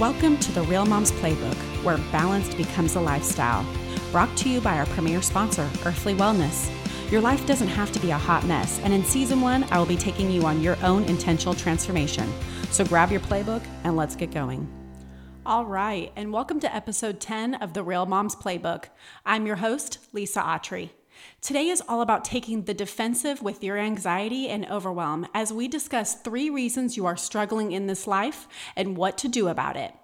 Welcome to the Real Moms Playbook, where balanced becomes a lifestyle. Brought to you by our premier sponsor, Earthley Wellness. Your life doesn't have to be a hot mess, and in season one, I will be taking you on your own intentional transformation. So grab your playbook and let's get going. All right, and welcome to episode 10 of the Real Moms Playbook. I'm your host, Lisa Autry. Today is all about taking the defensive with your anxiety and overwhelm as we discuss three reasons you are struggling in this life and what to do about it.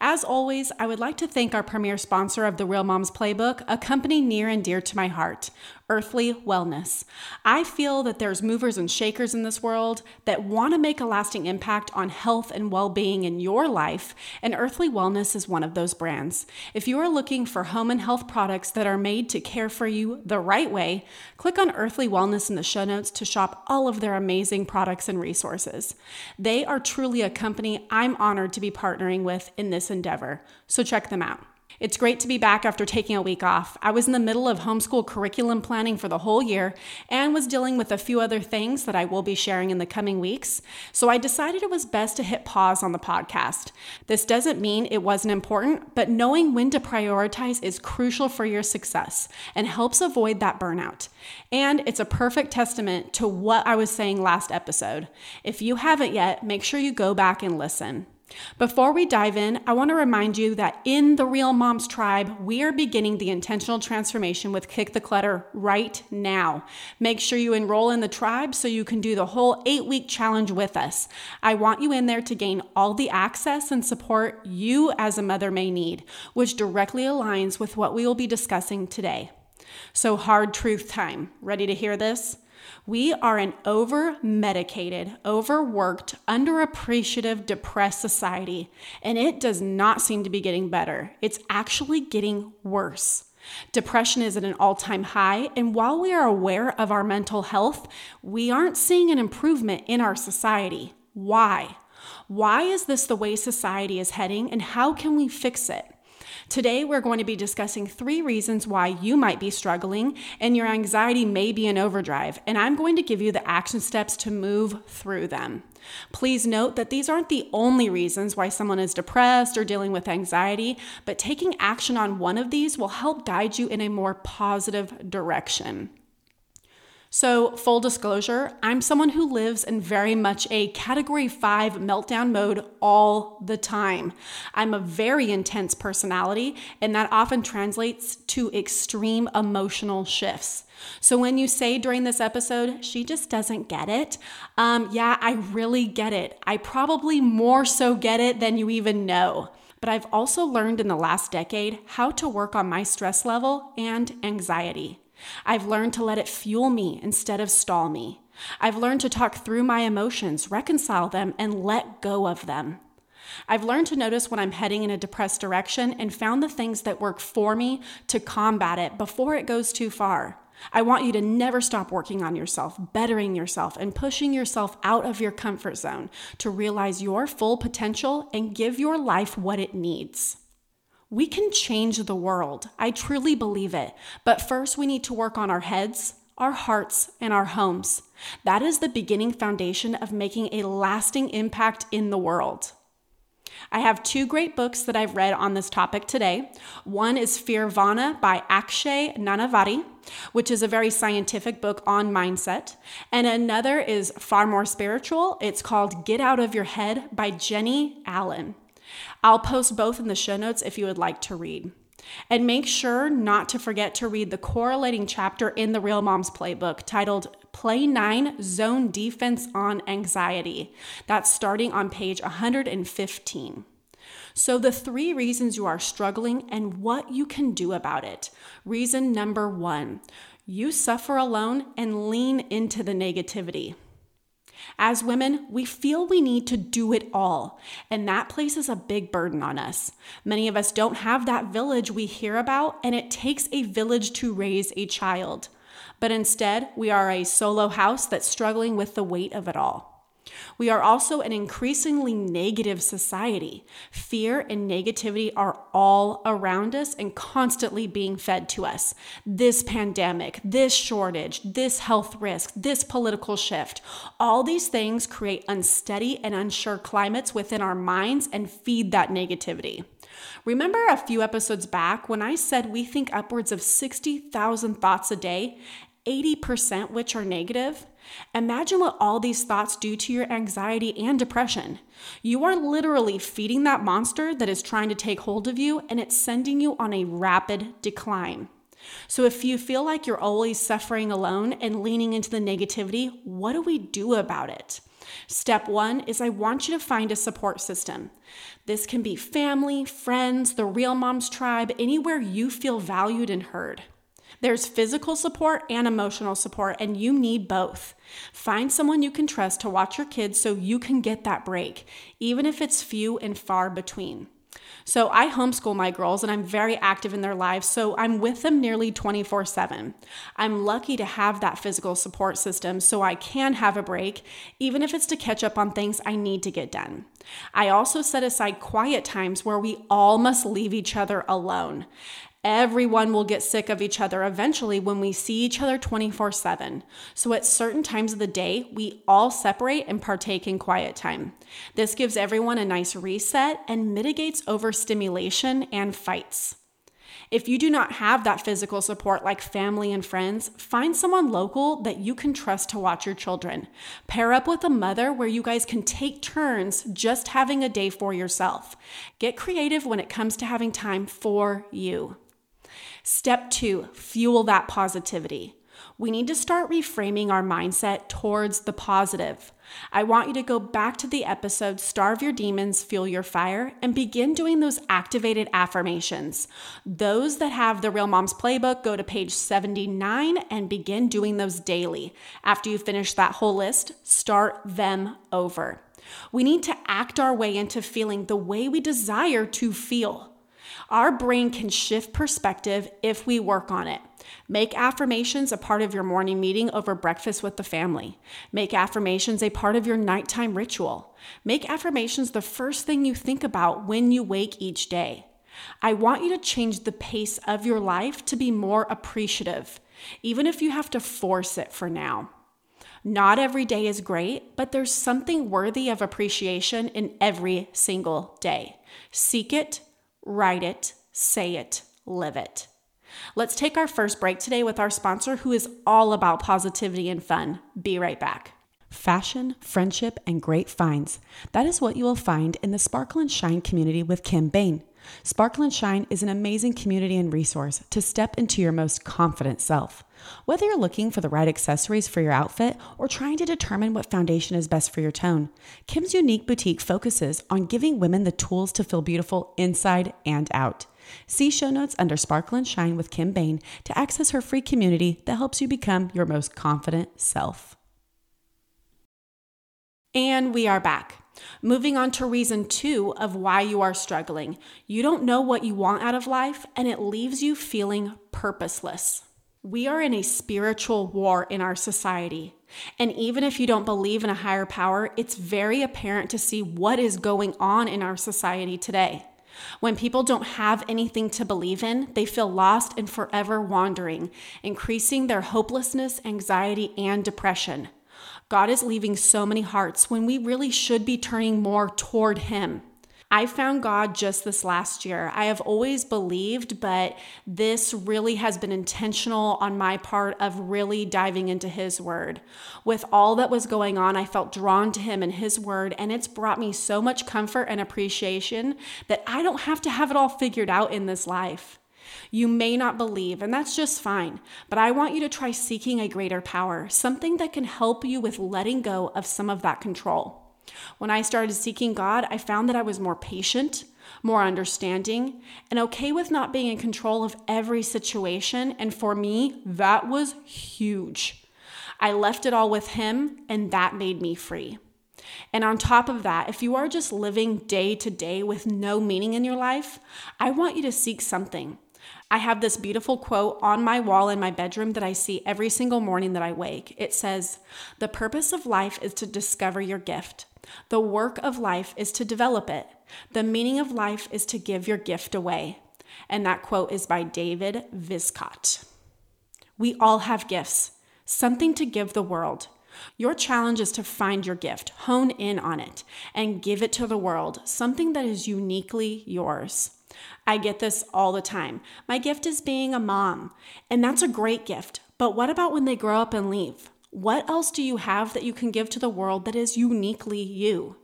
As always, I would like to thank our premier sponsor of the Real Moms Playbook, a company near and dear to my heart, Earthley Wellness. I feel that there's movers and shakers in this world that want to make a lasting impact on health and well being in your life, and Earthley Wellness is one of those brands. If you are looking for home and health products that are made to care for you the right way, click on Earthley Wellness in the show notes to shop all of their amazing products and resources. They are truly a company I'm honored to be partnering with in this endeavor, so check them out. It's great to be back after taking a week off. I was in the middle of homeschool curriculum planning for the whole year and was dealing with a few other things that I will be sharing in the coming weeks. So I decided it was best to hit pause on the podcast. This doesn't mean it wasn't important, but knowing when to prioritize is crucial for your success and helps avoid that burnout. And it's a perfect testament to what I was saying last episode. If you haven't yet, make sure you go back and listen. Before we dive in, I want to remind you that in the Real Moms Tribe, we are beginning the intentional transformation with Kick the Clutter right now. Make sure you enroll in the tribe so you can do the whole eight week challenge with us. I want you in there to gain all the access and support you as a mother may need, which directly aligns with what we will be discussing today. So, hard truth time. Ready to hear this? We are an over medicated, overworked, underappreciative, depressed society, and it does not seem to be getting better. It's actually getting worse. Depression is at an all time high, and while we are aware of our mental health, we aren't seeing an improvement in our society. Why? Why is this the way society is heading, and how can we fix it? Today, we're going to be discussing three reasons why you might be struggling and your anxiety may be in overdrive, and I'm going to give you the action steps to move through them. Please note that these aren't the only reasons why someone is depressed or dealing with anxiety, but taking action on one of these will help guide you in a more positive direction. So, full disclosure, I'm someone who lives in very much a category five meltdown mode all the time. I'm a very intense personality, and that often translates to extreme emotional shifts. So, when you say during this episode, she just doesn't get it, um, yeah, I really get it. I probably more so get it than you even know but I've also learned in the last decade how to work on my stress level and anxiety. I've learned to let it fuel me instead of stall me. I've learned to talk through my emotions, reconcile them, and let go of them. I've learned to notice when I'm heading in a depressed direction and found the things that work for me to combat it before it goes too far. I want you to never stop working on yourself, bettering yourself, and pushing yourself out of your comfort zone to realize your full potential and give your life what it needs. We can change the world. I truly believe it. But first, we need to work on our heads, our hearts, and our homes. That is the beginning foundation of making a lasting impact in the world. I have two great books that I've read on this topic today. One is Fearvana by Akshay Nanavati, which is a very scientific book on mindset. And another is far more spiritual. It's called Get Out of Your Head by Jennie Allen. I'll post both in the show notes if you would like to read. And make sure not to forget to read the correlating chapter in the Real Moms Playbook titled Play 9 Zone Defense on Anxiety. That's starting on page 115. So, the three reasons you are struggling and what you can do about it. Reason number one you suffer alone and lean into the negativity. As women, we feel we need to do it all, and that places a big burden on us. Many of us don't have that village we hear about, and it takes a village to raise a child. But instead, we are a solo house that's struggling with the weight of it all. We are also an increasingly negative society. Fear and negativity are all around us and constantly being fed to us. This pandemic, this shortage, this health risk, this political shift, all these things create unsteady and unsure climates within our minds and feed that negativity. Remember a few episodes back when I said we think upwards of 60,000 thoughts a day, 80% which are negative? Imagine what all these thoughts do to your anxiety and depression. You are literally feeding that monster that is trying to take hold of you, and it's sending you on a rapid decline. So, if you feel like you're always suffering alone and leaning into the negativity, what do we do about it? Step one is I want you to find a support system. This can be family, friends, the Real Moms tribe, anywhere you feel valued and heard. There's physical support and emotional support, and you need both. Find someone you can trust to watch your kids so you can get that break, even if it's few and far between. So, I homeschool my girls and I'm very active in their lives, so I'm with them nearly 24 7. I'm lucky to have that physical support system so I can have a break, even if it's to catch up on things I need to get done. I also set aside quiet times where we all must leave each other alone. Everyone will get sick of each other eventually when we see each other 24 7. So, at certain times of the day, we all separate and partake in quiet time. This gives everyone a nice reset and mitigates overstimulation and fights. If you do not have that physical support like family and friends, find someone local that you can trust to watch your children. Pair up with a mother where you guys can take turns just having a day for yourself. Get creative when it comes to having time for you. Step two, fuel that positivity. We need to start reframing our mindset towards the positive. I want you to go back to the episode Starve Your Demons, Fuel Your Fire, and begin doing those activated affirmations. Those that have the Real Moms Playbook, go to page 79 and begin doing those daily. After you finish that whole list, start them over. We need to act our way into feeling the way we desire to feel. Our brain can shift perspective if we work on it. Make affirmations a part of your morning meeting over breakfast with the family. Make affirmations a part of your nighttime ritual. Make affirmations the first thing you think about when you wake each day. I want you to change the pace of your life to be more appreciative, even if you have to force it for now. Not every day is great, but there's something worthy of appreciation in every single day. Seek it, write it, say it, live it. Let's take our first break today with our sponsor who is all about positivity and fun. Be right back. Fashion, friendship, and great finds. That is what you will find in the Sparkle and Shine community with Kim Bain. Sparkle and Shine is an amazing community and resource to step into your most confident self. Whether you're looking for the right accessories for your outfit or trying to determine what foundation is best for your tone, Kim's unique boutique focuses on giving women the tools to feel beautiful inside and out. See show notes under Sparkle and Shine with Kim Bain to access her free community that helps you become your most confident self. And we are back. Moving on to reason two of why you are struggling. You don't know what you want out of life, and it leaves you feeling purposeless. We are in a spiritual war in our society. And even if you don't believe in a higher power, it's very apparent to see what is going on in our society today. When people don't have anything to believe in, they feel lost and forever wandering, increasing their hopelessness, anxiety, and depression. God is leaving so many hearts when we really should be turning more toward Him. I found God just this last year. I have always believed, but this really has been intentional on my part of really diving into His Word. With all that was going on, I felt drawn to Him and His Word, and it's brought me so much comfort and appreciation that I don't have to have it all figured out in this life. You may not believe, and that's just fine, but I want you to try seeking a greater power, something that can help you with letting go of some of that control. When I started seeking God, I found that I was more patient, more understanding, and okay with not being in control of every situation. And for me, that was huge. I left it all with Him, and that made me free. And on top of that, if you are just living day to day with no meaning in your life, I want you to seek something I have this beautiful quote on my wall in my bedroom that I see every single morning that I wake. It says, The purpose of life is to discover your gift. The work of life is to develop it. The meaning of life is to give your gift away. And that quote is by David Viscott. We all have gifts, something to give the world. Your challenge is to find your gift, hone in on it, and give it to the world, something that is uniquely yours. I get this all the time. My gift is being a mom, and that's a great gift. But what about when they grow up and leave? What else do you have that you can give to the world that is uniquely you?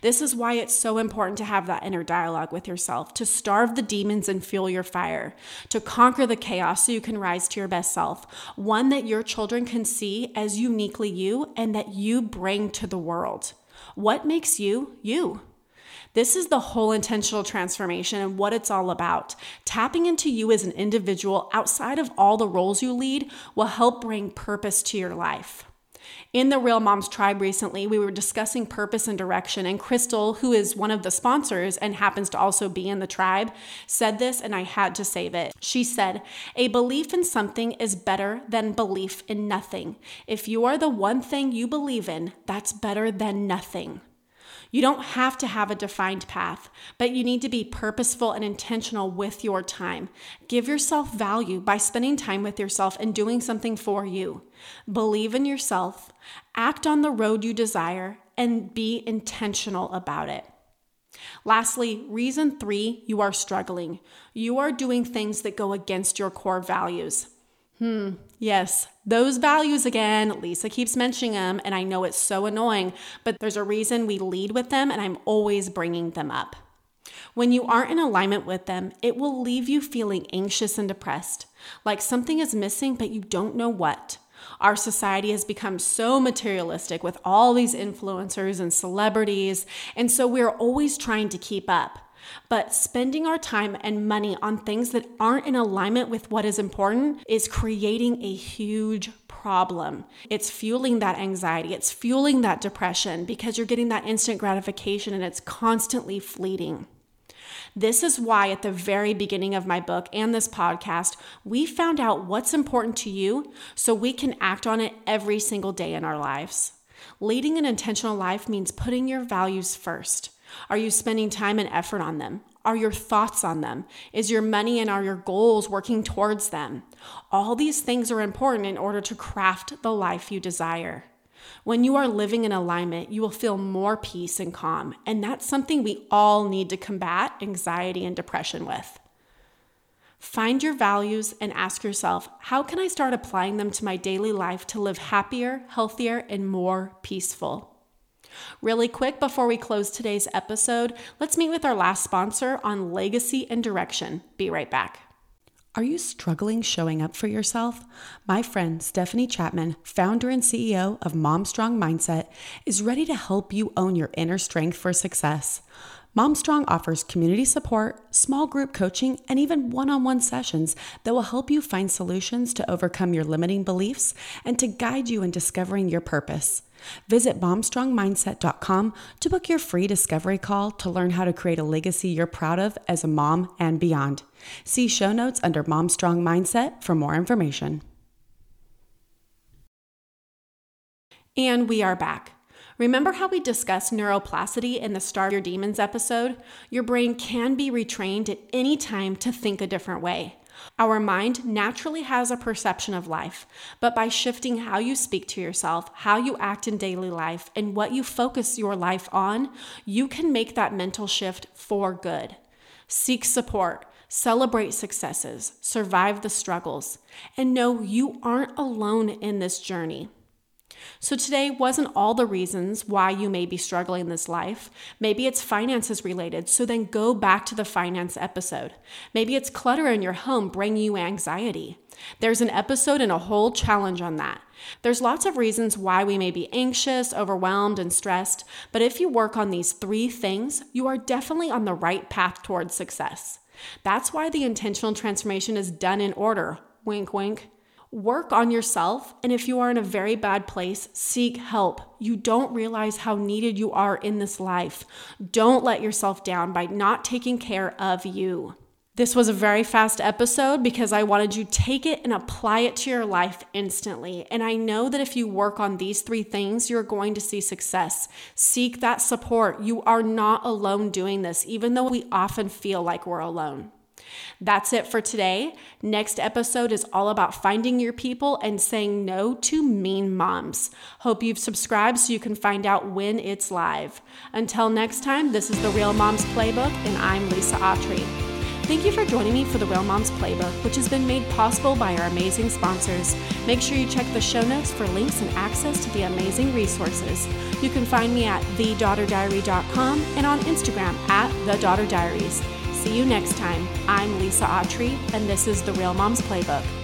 This is why it's so important to have that inner dialogue with yourself, to starve the demons and fuel your fire, to conquer the chaos so you can rise to your best self, one that your children can see as uniquely you and that you bring to the world. What makes you you? This is the whole intentional transformation and what it's all about. Tapping into you as an individual outside of all the roles you lead will help bring purpose to your life. In the Real Moms Tribe recently, we were discussing purpose and direction, and Crystal, who is one of the sponsors and happens to also be in the tribe, said this, and I had to save it. She said, A belief in something is better than belief in nothing. If you are the one thing you believe in, that's better than nothing. You don't have to have a defined path, but you need to be purposeful and intentional with your time. Give yourself value by spending time with yourself and doing something for you. Believe in yourself, act on the road you desire, and be intentional about it. Lastly, reason three, you are struggling. You are doing things that go against your core values. Hmm, yes, those values again. Lisa keeps mentioning them, and I know it's so annoying, but there's a reason we lead with them, and I'm always bringing them up. When you aren't in alignment with them, it will leave you feeling anxious and depressed, like something is missing, but you don't know what. Our society has become so materialistic with all these influencers and celebrities, and so we're always trying to keep up. But spending our time and money on things that aren't in alignment with what is important is creating a huge problem. It's fueling that anxiety, it's fueling that depression because you're getting that instant gratification and it's constantly fleeting. This is why, at the very beginning of my book and this podcast, we found out what's important to you so we can act on it every single day in our lives. Leading an intentional life means putting your values first. Are you spending time and effort on them? Are your thoughts on them? Is your money and are your goals working towards them? All these things are important in order to craft the life you desire. When you are living in alignment, you will feel more peace and calm, and that's something we all need to combat anxiety and depression with. Find your values and ask yourself, how can I start applying them to my daily life to live happier, healthier, and more peaceful? Really quick before we close today's episode, let's meet with our last sponsor on legacy and direction. Be right back. Are you struggling showing up for yourself? My friend Stephanie Chapman, founder and CEO of Mom Strong Mindset, is ready to help you own your inner strength for success. MomStrong offers community support, small group coaching, and even one on one sessions that will help you find solutions to overcome your limiting beliefs and to guide you in discovering your purpose. Visit momstrongmindset.com to book your free discovery call to learn how to create a legacy you're proud of as a mom and beyond. See show notes under Momstrong Mindset for more information. And we are back. Remember how we discussed neuroplasticity in the Starve Your Demons episode? Your brain can be retrained at any time to think a different way. Our mind naturally has a perception of life, but by shifting how you speak to yourself, how you act in daily life, and what you focus your life on, you can make that mental shift for good. Seek support, celebrate successes, survive the struggles, and know you aren't alone in this journey. So, today wasn't all the reasons why you may be struggling in this life. Maybe it's finances related, so then go back to the finance episode. Maybe it's clutter in your home bringing you anxiety. There's an episode and a whole challenge on that. There's lots of reasons why we may be anxious, overwhelmed, and stressed, but if you work on these three things, you are definitely on the right path towards success. That's why the intentional transformation is done in order. Wink, wink. Work on yourself, and if you are in a very bad place, seek help. You don't realize how needed you are in this life. Don't let yourself down by not taking care of you. This was a very fast episode because I wanted you to take it and apply it to your life instantly. And I know that if you work on these three things, you're going to see success. Seek that support. You are not alone doing this, even though we often feel like we're alone. That's it for today. Next episode is all about finding your people and saying no to mean moms. Hope you've subscribed so you can find out when it's live. Until next time, this is the Real Moms Playbook, and I'm Lisa Autry. Thank you for joining me for the Real Moms Playbook, which has been made possible by our amazing sponsors. Make sure you check the show notes for links and access to the amazing resources. You can find me at thedaughterdiary.com and on Instagram at thedaughterdiaries. See you next time. I'm Lisa Autry, and this is the Real Moms Playbook.